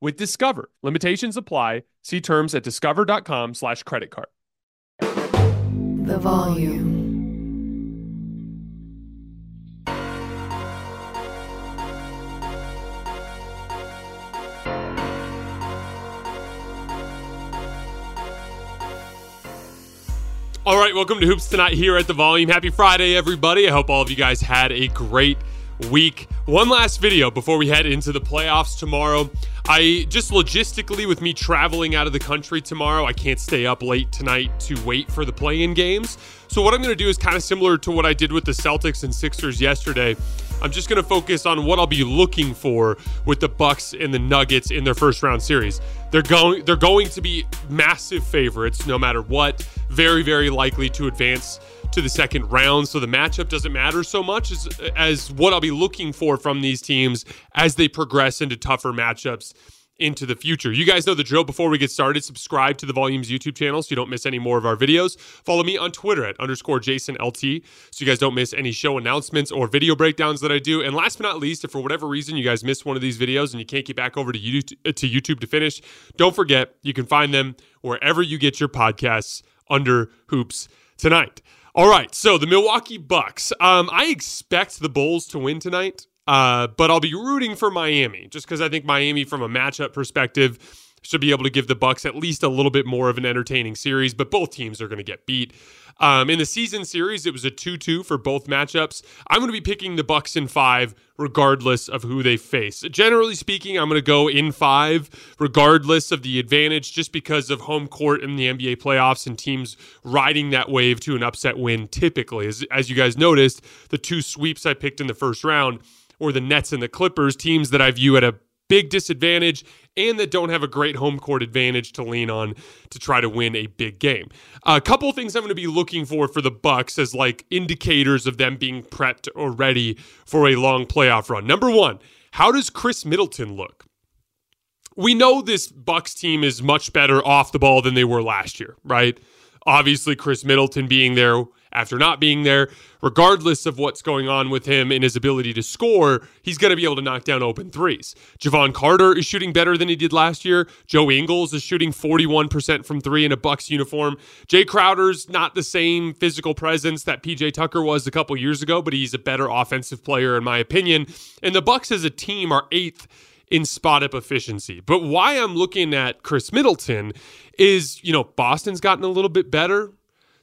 with Discover. Limitations apply. See terms at discover.com slash credit card. The volume. All right, welcome to Hoops Tonight here at the Volume. Happy Friday, everybody. I hope all of you guys had a great week. One last video before we head into the playoffs tomorrow. I just logistically, with me traveling out of the country tomorrow, I can't stay up late tonight to wait for the play in games. So, what I'm going to do is kind of similar to what I did with the Celtics and Sixers yesterday. I'm just going to focus on what I'll be looking for with the Bucks and the Nuggets in their first round series. They're going they're going to be massive favorites no matter what. Very very likely to advance to the second round, so the matchup doesn't matter so much as as what I'll be looking for from these teams as they progress into tougher matchups into the future. You guys know the drill. Before we get started, subscribe to the Volumes YouTube channel so you don't miss any more of our videos. Follow me on Twitter at underscore Jason LT so you guys don't miss any show announcements or video breakdowns that I do. And last but not least, if for whatever reason you guys missed one of these videos and you can't get back over to YouTube, to YouTube to finish, don't forget you can find them wherever you get your podcasts under Hoops Tonight. All right, so the Milwaukee Bucks. Um, I expect the Bulls to win tonight. Uh, but I'll be rooting for Miami just because I think Miami, from a matchup perspective, should be able to give the Bucks at least a little bit more of an entertaining series. But both teams are going to get beat. Um, in the season series, it was a two-two for both matchups. I'm going to be picking the Bucks in five, regardless of who they face. Generally speaking, I'm going to go in five, regardless of the advantage, just because of home court in the NBA playoffs and teams riding that wave to an upset win. Typically, as as you guys noticed, the two sweeps I picked in the first round or the Nets and the Clippers, teams that I view at a big disadvantage and that don't have a great home court advantage to lean on to try to win a big game. A couple things I'm going to be looking for for the Bucks as like indicators of them being prepped or ready for a long playoff run. Number 1, how does Khris Middleton look? We know this Bucks team is much better off the ball than they were last year, right? Obviously Khris Middleton being there after not being there, regardless of what's going on with him and his ability to score, he's going to be able to knock down open threes. Jevon Carter is shooting better than he did last year. Joe Ingles is shooting 41% from three in a Bucks uniform. Jay Crowder's not the same physical presence that PJ Tucker was a couple years ago, but he's a better offensive player in my opinion. And the Bucks as a team are eighth in spot up efficiency. But why I'm looking at Khris Middleton is, you know, Boston's gotten a little bit better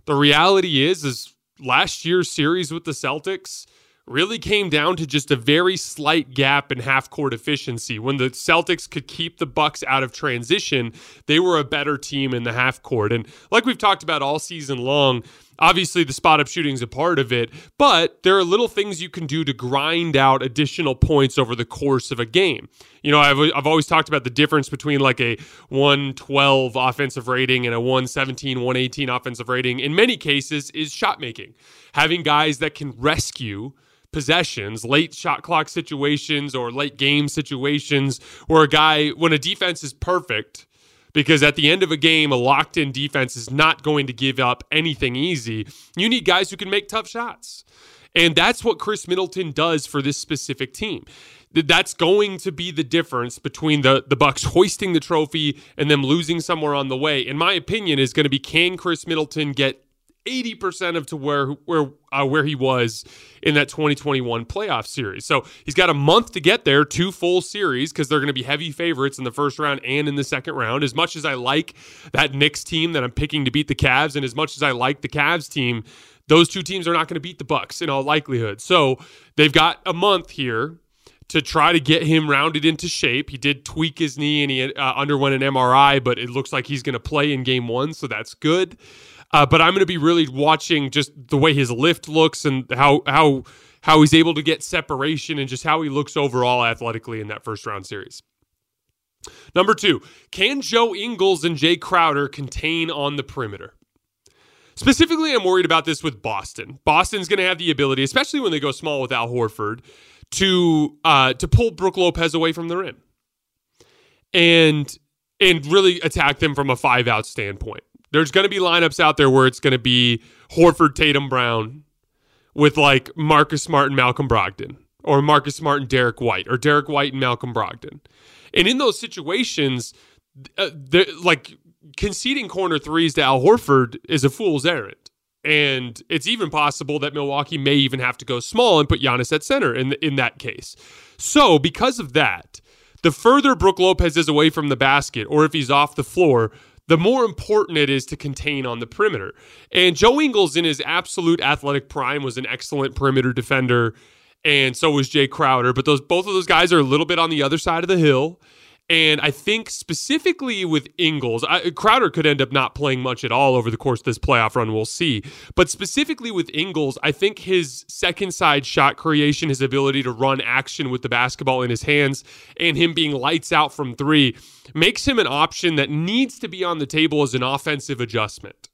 the reality is, is last year's series with the Celtics really came down to just a very slight gap in half court efficiency. When the Celtics could keep the Bucks out of transition, they were a better team in the half court. And like we've talked about all season long, Obviously, the spot up shooting is a part of it, but there are little things you can do to grind out additional points over the course of a game. You know, I've, I've always talked about the difference between like a 112 offensive rating and a 117, 118 offensive rating. In many cases, is shot making. Having guys that can rescue possessions, late shot clock situations or late game situations where a guy, when a defense is perfect, because at the end of a game, a locked in defense is not going to give up anything easy. You need guys who can make tough shots. And that's what Khris Middleton does for this specific team. That's going to be the difference between the, the Bucks hoisting the trophy and them losing somewhere on the way. In my opinion, is going to be can Khris Middleton get 80% of to where where uh, where he was in that 2021 playoff series. So he's got a month to get there, two full series because they're going to be heavy favorites in the first round and in the second round. As much as I like that Knicks team that I'm picking to beat the Cavs, and as much as I like the Cavs team, those two teams are not going to beat the Bucks in all likelihood. So they've got a month here to try to get him rounded into shape. He did tweak his knee and he uh, underwent an MRI, but it looks like he's going to play in game one, so that's good. Uh, but I'm going to be really watching just the way his lift looks and how how how he's able to get separation and just how he looks overall athletically in that first round series. Number two, can Joe Ingles and Jay Crowder contain on the perimeter? Specifically, I'm worried about this with Boston. Boston's going to have the ability, especially when they go small with Al Horford, to uh, to pull Brook Lopez away from the rim and and really attack them from a five out standpoint. There's going to be lineups out there where it's going to be Horford, Tatum, Brown with like Marcus Smart and Malcolm Brogdon, or Marcus Smart and Derrick White, or Derrick White and Malcolm Brogdon. And in those situations, uh, like conceding corner threes to Al Horford is a fool's errand. And it's even possible that Milwaukee may even have to go small and put Giannis at center in, in that case. So, because of that, the further Brook Lopez is away from the basket, or if he's off the floor, the more important it is to contain on the perimeter. And Joe Ingles, in his absolute athletic prime, was an excellent perimeter defender, and so was Jay Crowder. But those both of those guys are a little bit on the other side of the hill. And I think specifically with Ingles, I, Crowder could end up not playing much at all over the course of this playoff run. We'll see. But specifically with Ingles, I think his second side shot creation, his ability to run action with the basketball in his hands, and him being lights out from three makes him an option that needs to be on the table as an offensive adjustment.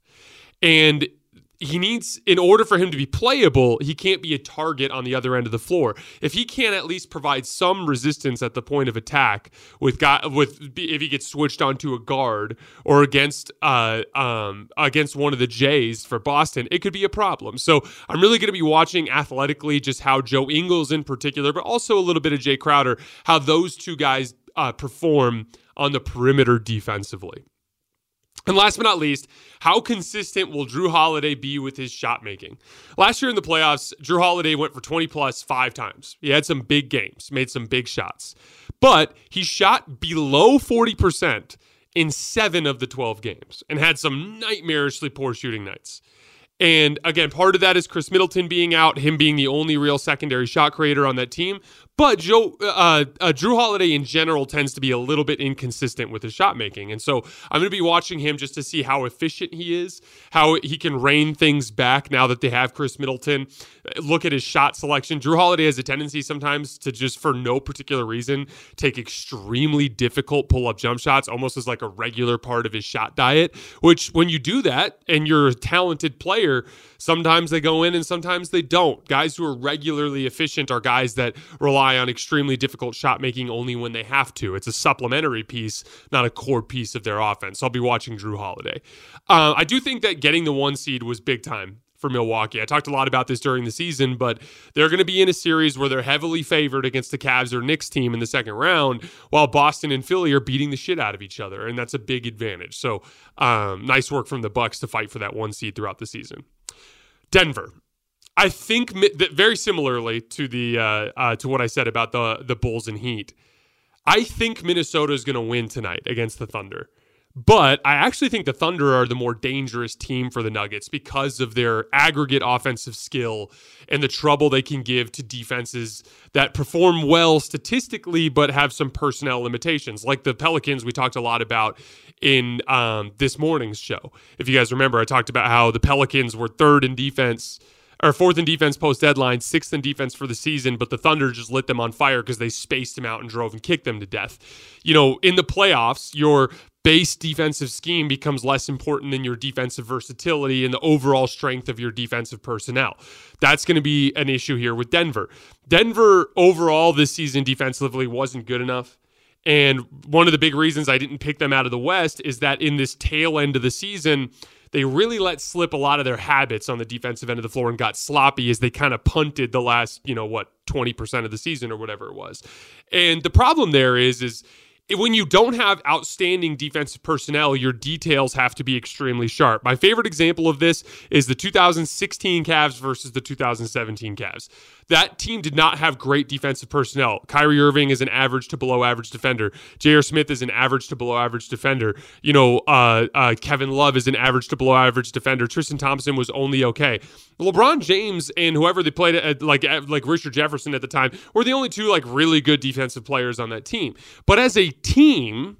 And he needs in order for him to be playable he can't be a target on the other end of the floor. If he can't at least provide some resistance at the point of attack with got with if he gets switched onto a guard or against uh um against one of the jays for boston it could be a problem. So i'm really going to be watching athletically just how joe ingles in particular but also a little bit of jay crowder how those two guys uh, perform on the perimeter defensively and last but not least, how consistent will Jrue Holiday be with his shot making? Last year in the playoffs, Jrue Holiday went for 20 plus five times. He had some big games, made some big shots, but he shot below 40% in seven of the 12 games and had some nightmarishly poor shooting nights. And again, part of that is Khris Middleton being out, him being the only real secondary shot creator on that team. But Joe, uh, uh, Jrue Holiday in general tends to be a little bit inconsistent with his shot making, and so I'm going to be watching him just to see how efficient he is, how he can rein things back now that they have Khris Middleton. Look at his shot selection. Jrue Holiday has a tendency sometimes to just, for no particular reason, take extremely difficult pull up jump shots, almost as like a regular part of his shot diet. Which, when you do that and you're a talented player, sometimes they go in and sometimes they don't. Guys who are regularly efficient are guys that rely rely on extremely difficult shot making only when they have to. It's a supplementary piece, not a core piece of their offense. So I'll be watching Jrue Holiday. Uh, I do think that getting the one seed was big time for Milwaukee. I talked a lot about this during the season, but they're going to be in a series where they're heavily favored against the Cavs or Knicks team in the second round, while Boston and Philly are beating the shit out of each other, and that's a big advantage. So, um, nice work from the Bucks to fight for that one seed throughout the season. Denver. I think that very similarly to the uh, uh, to what I said about the the Bulls and Heat. I think Minnesota is going to win tonight against the Thunder. But I actually think the Thunder are the more dangerous team for the Nuggets because of their aggregate offensive skill and the trouble they can give to defenses that perform well statistically but have some personnel limitations. Like the Pelicans, we talked a lot about in um, this morning's show. If you guys remember, I talked about how the Pelicans were third in defense or fourth in defense post deadline, sixth in defense for the season, but the Thunder just lit them on fire because they spaced them out and drove and kicked them to death. You know, in the playoffs, your base defensive scheme becomes less important than your defensive versatility and the overall strength of your defensive personnel. That's going to be an issue here with Denver. Denver overall this season defensively wasn't good enough. And one of the big reasons I didn't pick them out of the West is that in this tail end of the season, they really let slip a lot of their habits on the defensive end of the floor and got sloppy as they kind of punted the last, you know, what, 20% of the season or whatever it was. And the problem there is, is when you don't have outstanding defensive personnel, your details have to be extremely sharp. My favorite example of this is the 2016 Cavs versus the 2017 Cavs. That team did not have great defensive personnel. Kyrie Irving is an average to below average defender. J.R. Smith is an average to below average defender. You know, uh, uh, Kevin Love is an average to below average defender. Tristan Thompson was only okay. LeBron James and whoever they played at, like like Richard Jefferson at the time were the only two like really good defensive players on that team. But as a team,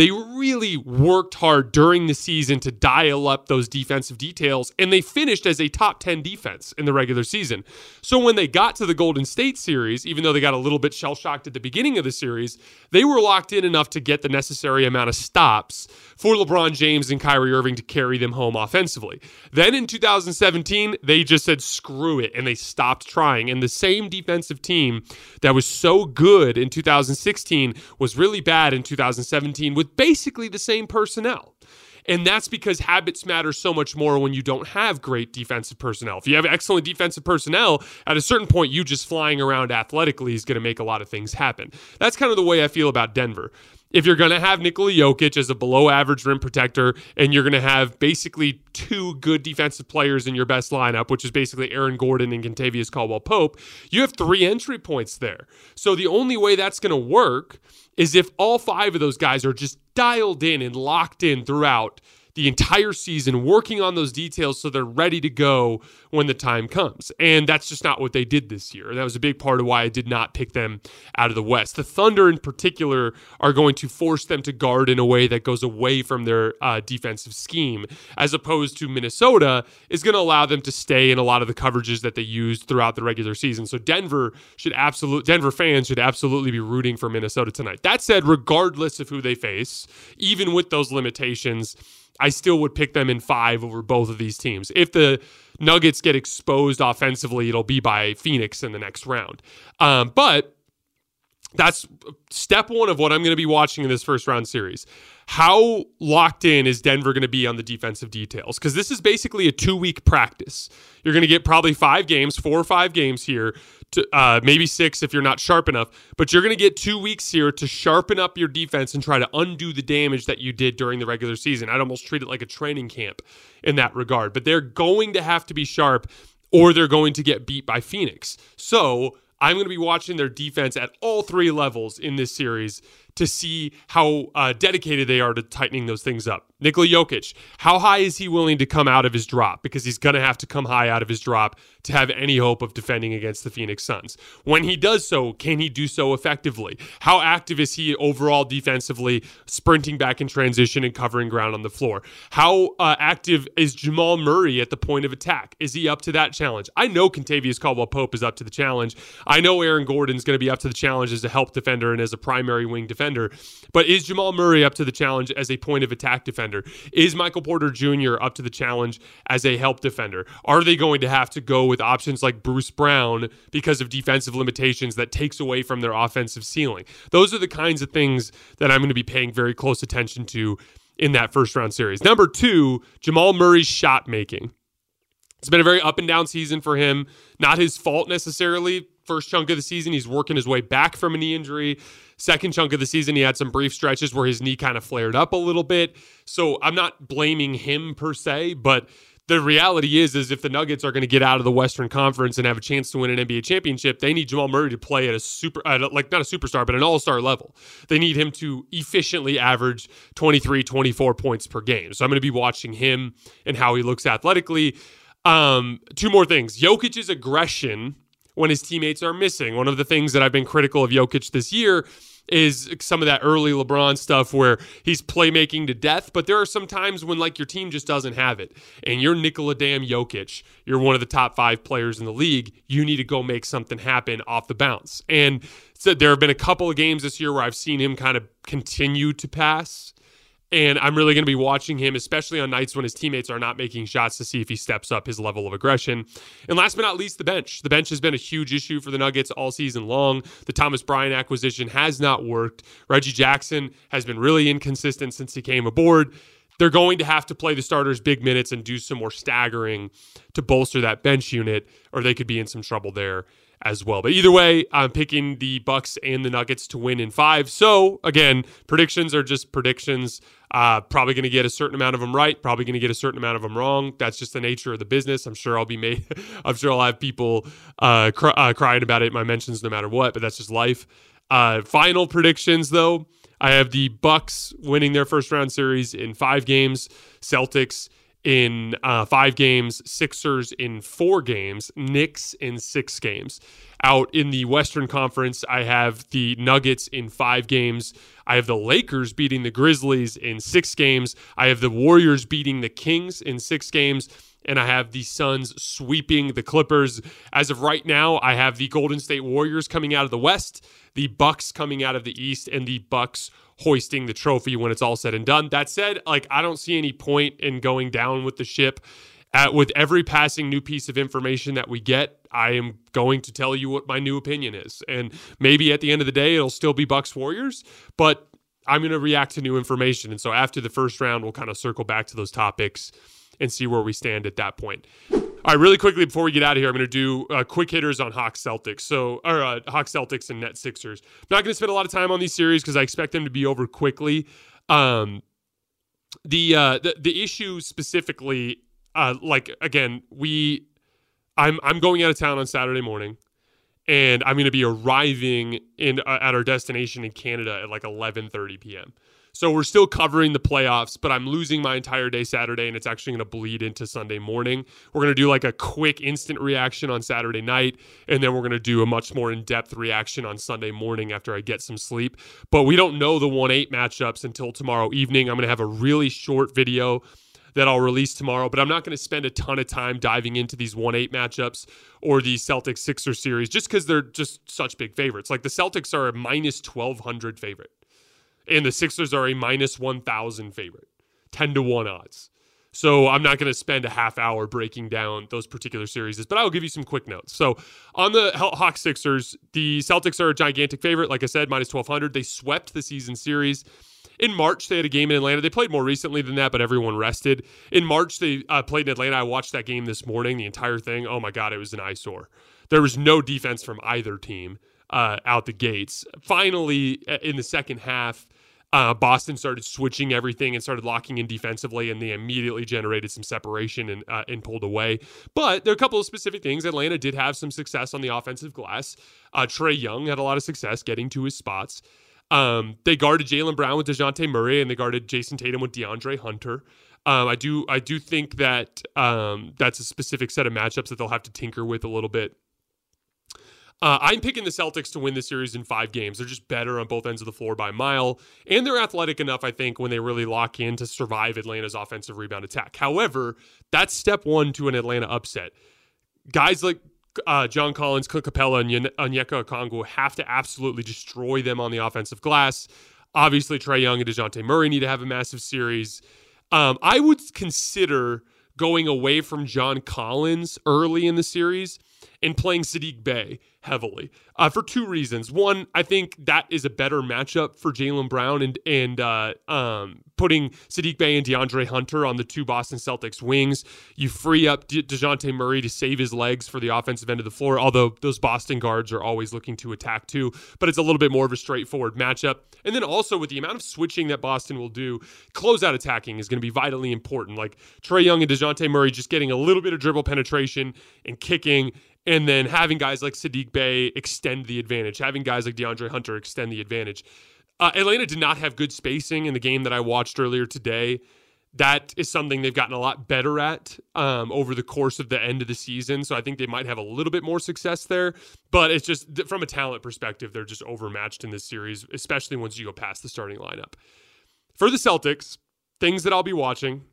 they really worked hard during the season to dial up those defensive details, and they finished as a top 10 defense in the regular season. So when they got to the Golden State series, even though they got a little bit shell shocked at the beginning of the series, they were locked in enough to get the necessary amount of stops for LeBron James and Kyrie Irving to carry them home offensively. Then in 2017, they just said screw it and they stopped trying. And the same defensive team that was so good in 2016 was really bad in 2017 with basically the same personnel. And that's because habits matter so much more when you don't have great defensive personnel. If you have excellent defensive personnel, at a certain point, you just flying around athletically is going to make a lot of things happen. That's kind of the way I feel about Denver if you're going to have Nikola Jokic as a below average rim protector and you're going to have basically two good defensive players in your best lineup, which is basically Aaron Gordon and Kentavious Caldwell Pope, you have three entry points there. So the only way that's going to work is if all five of those guys are just dialed in and locked in throughout the entire season working on those details so they're ready to go when the time comes. And that's just not what they did this year. That was a big part of why I did not pick them out of the West. The Thunder, in particular, are going to force them to guard in a way that goes away from their uh, defensive scheme, as opposed to Minnesota is going to allow them to stay in a lot of the coverages that they used throughout the regular season. So Denver should absolutely, Denver fans should absolutely be rooting for Minnesota tonight. That said, regardless of who they face, even with those limitations, I still would pick them in five over both of these teams. If the Nuggets get exposed offensively, it'll be by Phoenix in the next round. Um, but that's step one of what I'm going to be watching in this first round series. How locked in is Denver going to be on the defensive details? Because this is basically a two week practice. You're going to get probably five games, four or five games here, to uh, maybe six if you're not sharp enough. But you're going to get two weeks here to sharpen up your defense and try to undo the damage that you did during the regular season. I'd almost treat it like a training camp in that regard. But they're going to have to be sharp or they're going to get beat by Phoenix. So I'm going to be watching their defense at all three levels in this series to see how uh, dedicated they are to tightening those things up. Nikola Jokic, how high is he willing to come out of his drop? Because he's going to have to come high out of his drop to have any hope of defending against the Phoenix Suns. When he does so, can he do so effectively? How active is he overall defensively, sprinting back in transition and covering ground on the floor? How uh, active is Jamal Murray at the point of attack? Is he up to that challenge? I know Kentavious Caldwell Pope is up to the challenge. I know Aaron Gordon's going to be up to the challenge as a help defender and as a primary wing defender. But is Jamal Murray up to the challenge as a point of attack defender? Is Michael Porter Jr. up to the challenge as a help defender? Are they going to have to go with options like Bruce Brown because of defensive limitations that takes away from their offensive ceiling? Those are the kinds of things that I'm going to be paying very close attention to in that first round series. Number two, Jamal Murray's shot making. It's been a very up and down season for him. Not his fault necessarily. First chunk of the season, he's working his way back from a knee injury. Second chunk of the season, he had some brief stretches where his knee kind of flared up a little bit. So I'm not blaming him per se, but the reality is, is if the Nuggets are going to get out of the Western Conference and have a chance to win an NBA championship, they need Jamal Murray to play at a super, at a, like not a superstar, but an all-star level. They need him to efficiently average 23, 24 points per game. So I'm going to be watching him and how he looks athletically. Um, two more things. Jokic's aggression when his teammates are missing. One of the things that I've been critical of Jokic this year is some of that early LeBron stuff where he's playmaking to death, but there are some times when like your team just doesn't have it. And you're Nikola Damn Jokic. You're one of the top five players in the league. You need to go make something happen off the bounce. And so there have been a couple of games this year where I've seen him kind of continue to pass And I'm really going to be watching him, especially on nights when his teammates are not making shots to see if he steps up his level of aggression. And last but not least, the bench. The bench has been a huge issue for the Nuggets all season long. The Thomas Bryant acquisition has not worked. Reggie Jackson has been really inconsistent since he came aboard. They're going to have to play the starters big minutes and do some more staggering to bolster that bench unit, or they could be in some trouble there as well. But either way, I'm picking the Bucks and the Nuggets to win in five. So again, predictions are just predictions. Uh, probably going to get a certain amount of them right. Probably going to get a certain amount of them wrong. That's just the nature of the business. I'm sure I'll be made. I'm sure I'll have people uh, uh, crying about it in my mentions no matter what. But that's just life. Uh, final predictions though. I have the Bucks winning their first round series in five games. Celtics in uh, five games, Sixers in four games, Knicks in six games. Out in the Western Conference, I have the Nuggets in five games. I have the Lakers beating the Grizzlies in six games. I have the Warriors beating the Kings in six games. And I have the Suns sweeping the Clippers. As of right now, I have the Golden State Warriors coming out of the West, the Bucks coming out of the East, and the Bucks hoisting the trophy when it's all said and done. That said, like I don't see any point in going down with the ship. At, with every passing new piece of information that we get, I am going to tell you what my new opinion is. And maybe at the end of the day, it'll still be Bucks Warriors, but I'm going to react to new information. And so after the first round, we'll kind of circle back to those topics and see where we stand at that point. All right, really quickly before we get out of here, I'm going to do uh, quick hitters on Hawks Celtics. So, or uh, Hawks Celtics and Net Sixers. I'm not going to spend a lot of time on these series because I expect them to be over quickly. Um, the uh, the the issue specifically, uh, like again, we, I'm I'm going out of town on Saturday morning, and I'm going to be arriving in uh, at our destination in Canada at like 11:30 p.m. So we're still covering the playoffs, but I'm losing my entire day Saturday, and it's actually going to bleed into Sunday morning. We're going to do like a quick instant reaction on Saturday night, and then we're going to do a much more in depth reaction on Sunday morning after I get some sleep. But we don't know the 1 8 matchups until tomorrow evening. I'm going to have a really short video that I'll release tomorrow, but I'm not going to spend a ton of time diving into these 1 8 matchups or the Celtics Sixer series just because they're just such big favorites. Like the Celtics are a minus 1200 favorite and the Sixers are a minus 1,000 favorite, 10 to 1 odds. So I'm not going to spend a half hour breaking down those particular series, but I'll give you some quick notes. So on the Hawks Sixers, the Celtics are a gigantic favorite. Like I said, minus 1,200. They swept the season series. In March, they had a game in Atlanta. They played more recently than that, but everyone rested. In March, they uh, played in Atlanta. I watched that game this morning, the entire thing. Oh my God, it was an eyesore. There was no defense from either team uh, out the gates. Finally, uh, in the second half, uh, Boston started switching everything and started locking in defensively, and they immediately generated some separation and uh, and pulled away. But there are a couple of specific things. Atlanta did have some success on the offensive glass. Uh, Trae Young had a lot of success getting to his spots. Um, they guarded Jaylen Brown with Dejounte Murray, and they guarded Jayson Tatum with DeAndre Hunter. Um, I do I do think that um, that's a specific set of matchups that they'll have to tinker with a little bit uh, I'm picking the Celtics to win the series in five games. They're just better on both ends of the floor by a mile, and they're athletic enough, I think, when they really lock in to survive Atlanta's offensive rebound attack. However, that's step one to an Atlanta upset. Guys like uh, John Collins, Clint Capela, and Onyeka Okongwu have to absolutely destroy them on the offensive glass. Obviously, Trae Young and Dejounte Murray need to have a massive series. Um, I would consider going away from John Collins early in the series and playing Saddiq Bey heavily uh, for two reasons. One, I think that is a better matchup for Jaylen Brown and and uh, um, putting Saddiq Bey and DeAndre Hunter on the two Boston Celtics wings. You free up De- Dejounte Murray to save his legs for the offensive end of the floor. Although those Boston guards are always looking to attack too, but it's a little bit more of a straightforward matchup. And then also with the amount of switching that Boston will do, closeout attacking is going to be vitally important. Like Trae Young and Dejounte Murray just getting a little bit of dribble penetration and kicking and then having guys like Saddiq Bey extend the advantage, having guys like DeAndre Hunter extend the advantage. Uh, Atlanta did not have good spacing in the game that I watched earlier today. That is something they've gotten a lot better at um, over the course of the end of the season. So I think they might have a little bit more success there. But it's just from a talent perspective, they're just overmatched in this series, especially once you go past the starting lineup. For the Celtics, things that I'll be watching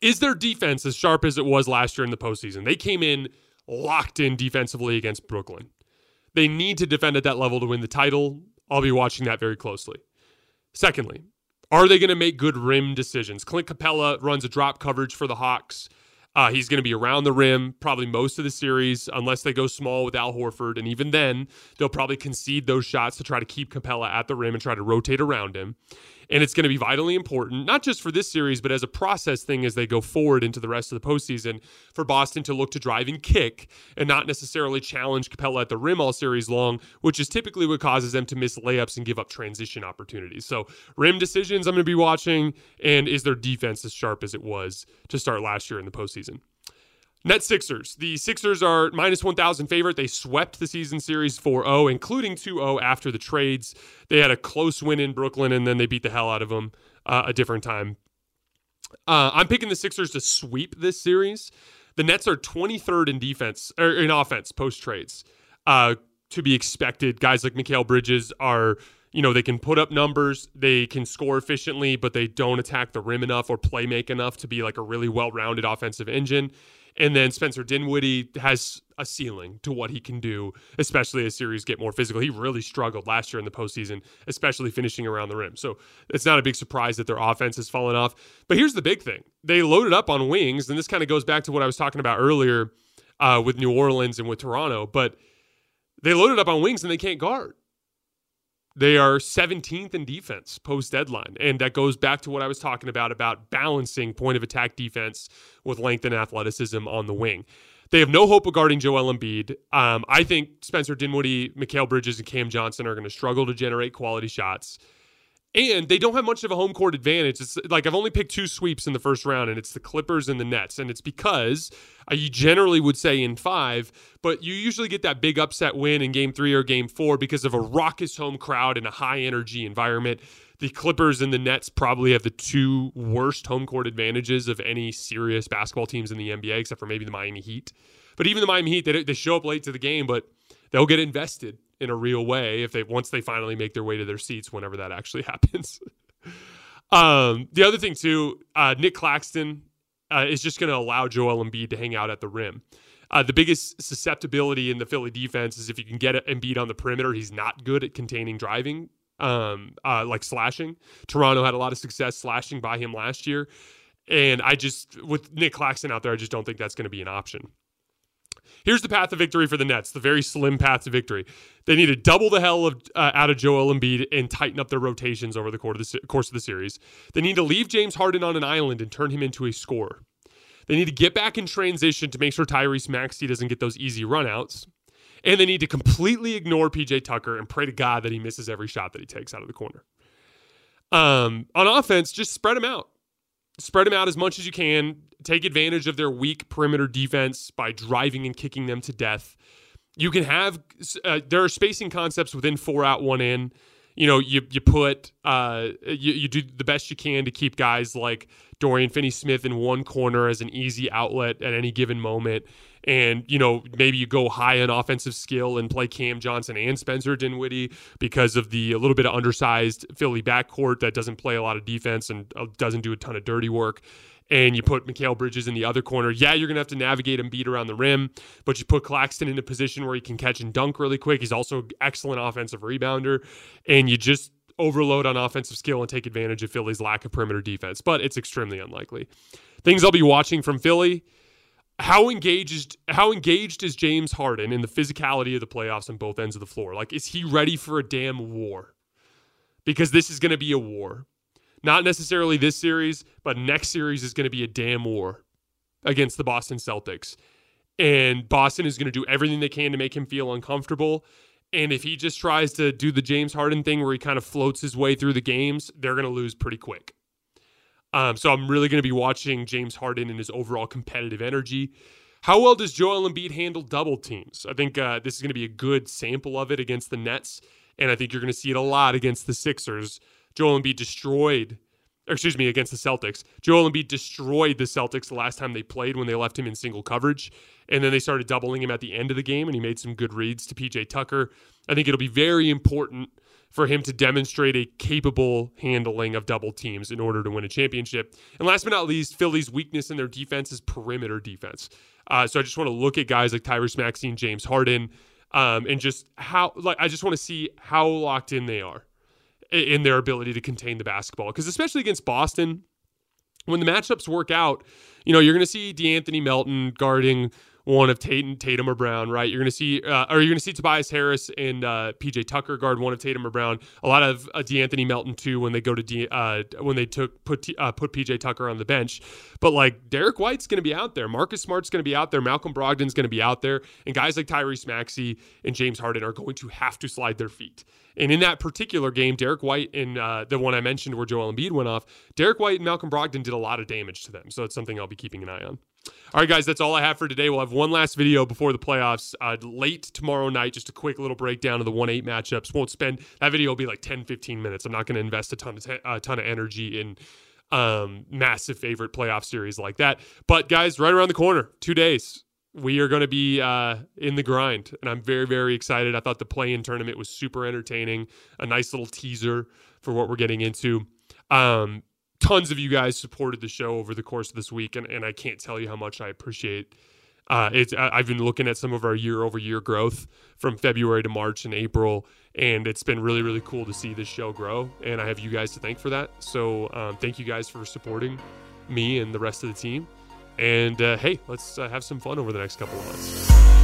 is their defense as sharp as it was last year in the postseason. They came in locked in defensively against Brooklyn. They need to defend at that level to win the title. I'll be watching that very closely. Secondly, Are they going to make good rim decisions? Clint Capela runs a drop coverage for the Hawks. Uh, he's going to be around the rim probably most of the series, unless they go small with Al Horford. And even then, they'll probably concede those shots to try to keep Capela at the rim and try to rotate around him. And it's going to be vitally important, not just for this series, but as a process thing as they go forward into the rest of the postseason, for Boston to look to drive and kick and not necessarily challenge Capela at the rim all series long, which is typically what causes them to miss layups and give up transition opportunities. So, rim decisions I'm going to be watching, and is their defense as sharp as it was to start last year in the postseason? Net Sixers. The Sixers are minus 1,000 favorite. They swept the season series 4 0, including 2 0 after the trades. They had a close win in Brooklyn, and then they beat the hell out of them uh, a different time. Uh, I'm picking the Sixers to sweep this series. The Nets are 23rd in defense or in offense post trades. Uh, to be expected, guys like Mikal Bridges are, you know, they can put up numbers, they can score efficiently, but they don't attack the rim enough or play make enough to be like a really well rounded offensive engine. And then Spencer Dinwiddie has a ceiling to what he can do, especially as series get more physical. He really struggled last year in the postseason, especially finishing around the rim. So it's not a big surprise that their offense has fallen off. But here's the big thing they loaded up on wings, and this kind of goes back to what I was talking about earlier uh, with New Orleans and with Toronto. But they loaded up on wings and they can't guard. They are 17th in defense post deadline. And that goes back to what I was talking about about balancing point of attack defense with length and athleticism on the wing. They have no hope of guarding Joel Embiid. Um, I think Spencer Dinwiddie, Mikal Bridges, and Cam Johnson are going to struggle to generate quality shots and they don't have much of a home court advantage. It's like I've only picked two sweeps in the first round, and it's the Clippers and the Nets. And it's because uh, you generally would say in five, but you usually get that big upset win in game three or game four because of a raucous home crowd and a high energy environment. The Clippers and the Nets probably have the two worst home court advantages of any serious basketball teams in the NBA, except for maybe the Miami Heat. But even the Miami Heat, they, they show up late to the game, but they'll get invested in a real way if they once they finally make their way to their seats whenever that actually happens. um, the other thing too, uh, Nic Claxton uh, is just going to allow Joel Embiid to hang out at the rim. Uh, the biggest susceptibility in the Philly defense is if you can get Embiid on the perimeter, he's not good at containing driving, um, uh, like slashing. Toronto had a lot of success slashing by him last year. And I just, with Nic Claxton out there, I just don't think that's going to be an option. Here's the path to victory for the Nets, the very slim path to victory. They need to double the hell of, uh, out of Joel Embiid and tighten up their rotations over the course of, the, course of the series. They need to leave James Harden on an island and turn him into a scorer. They need to get back in transition to make sure Tyrese Maxey doesn't get those easy runouts. And they need to completely ignore PJ Tucker and pray to God that he misses every shot that he takes out of the corner. Um, on offense, just spread them out spread them out as much as you can. Take advantage of their weak perimeter defense by driving and kicking them to death. You can have uh, there are spacing concepts within four out, one in. You know, you you put uh, you, you do the best you can to keep guys like Dorian Finney Smith in one corner as an easy outlet at any given moment. And, you know, maybe you go high on offensive skill and play Cam Johnson and Spencer Dinwiddie because of the a little bit of undersized Philly backcourt that doesn't play a lot of defense and uh, doesn't do a ton of dirty work and you put Mikal Bridges in the other corner, yeah, you're going to have to navigate and beat around the rim, but you put Claxton in a position where he can catch and dunk really quick. He's also excellent offensive rebounder, and you just overload on offensive skill and take advantage of Philly's lack of perimeter defense, but it's extremely unlikely. Things I'll be watching from Philly. How engaged how engaged is James Harden in the physicality of the playoffs on both ends of the floor? Like is he ready for a damn war? Because this is going to be a war. Not necessarily this series, but next series is going to be a damn war against the Boston Celtics. And Boston is going to do everything they can to make him feel uncomfortable. And if he just tries to do the James Harden thing where he kind of floats his way through the games, they're going to lose pretty quick. Um, so I'm really going to be watching James Harden and his overall competitive energy. How well does Joel Embiid handle double teams? I think uh, this is going to be a good sample of it against the Nets, and I think you're going to see it a lot against the Sixers. Joel Embiid destroyed excuse me, against the Celtics. Joel Embiid destroyed the Celtics the last time they played when they left him in single coverage. And then they started doubling him at the end of the game, and he made some good reads to PJ Tucker. I think it'll be very important for him to demonstrate a capable handling of double teams in order to win a championship. And last but not least, Philly's weakness in their defense is perimeter defense. Uh, so I just want to look at guys like Tyrese Maxey James Harden, um, and just how like I just want to see how locked in they are in their ability to contain the basketball. Because especially against Boston, when the matchups work out, you know, you're going to see De'Anthony Melton guarding one of Tatum, Tatum or Brown, right? You're going to see, uh, or you're going to see Tobias Harris and uh, PJ Tucker guard one of Tatum or Brown. A lot of uh, De'Anthony Melton too when they go to D, uh, when they took put uh, put PJ Tucker on the bench. But like Derrick White's going to be out there, Marcus Smart's going to be out there, Malcolm Brogdon's going to be out there, and guys like Tyrese Maxey and James Harden are going to have to slide their feet. And in that particular game, Derrick White and uh, the one I mentioned where Joel Embiid went off, Derrick White and Malcolm Brogdon did a lot of damage to them. So it's something I'll be keeping an eye on. All right, guys, that's all I have for today. We'll have one last video before the playoffs uh, late tomorrow night. Just a quick little breakdown of the 1 8 matchups. Won't spend that video will be like 10, 15 minutes. I'm not going to invest a ton of, te- a ton of energy in um, massive favorite playoff series like that. But, guys, right around the corner, two days we are going to be uh, in the grind, and I'm very, very excited. I thought the play-in tournament was super entertaining, a nice little teaser for what we're getting into. Um, tons of you guys supported the show over the course of this week, and, and I can't tell you how much I appreciate. Uh, it's I've been looking at some of our year-over-year growth from February to March and April, and it's been really, really cool to see this show grow. And I have you guys to thank for that. So um, thank you guys for supporting me and the rest of the team. And uh, hey, let's uh, have some fun over the next couple of months.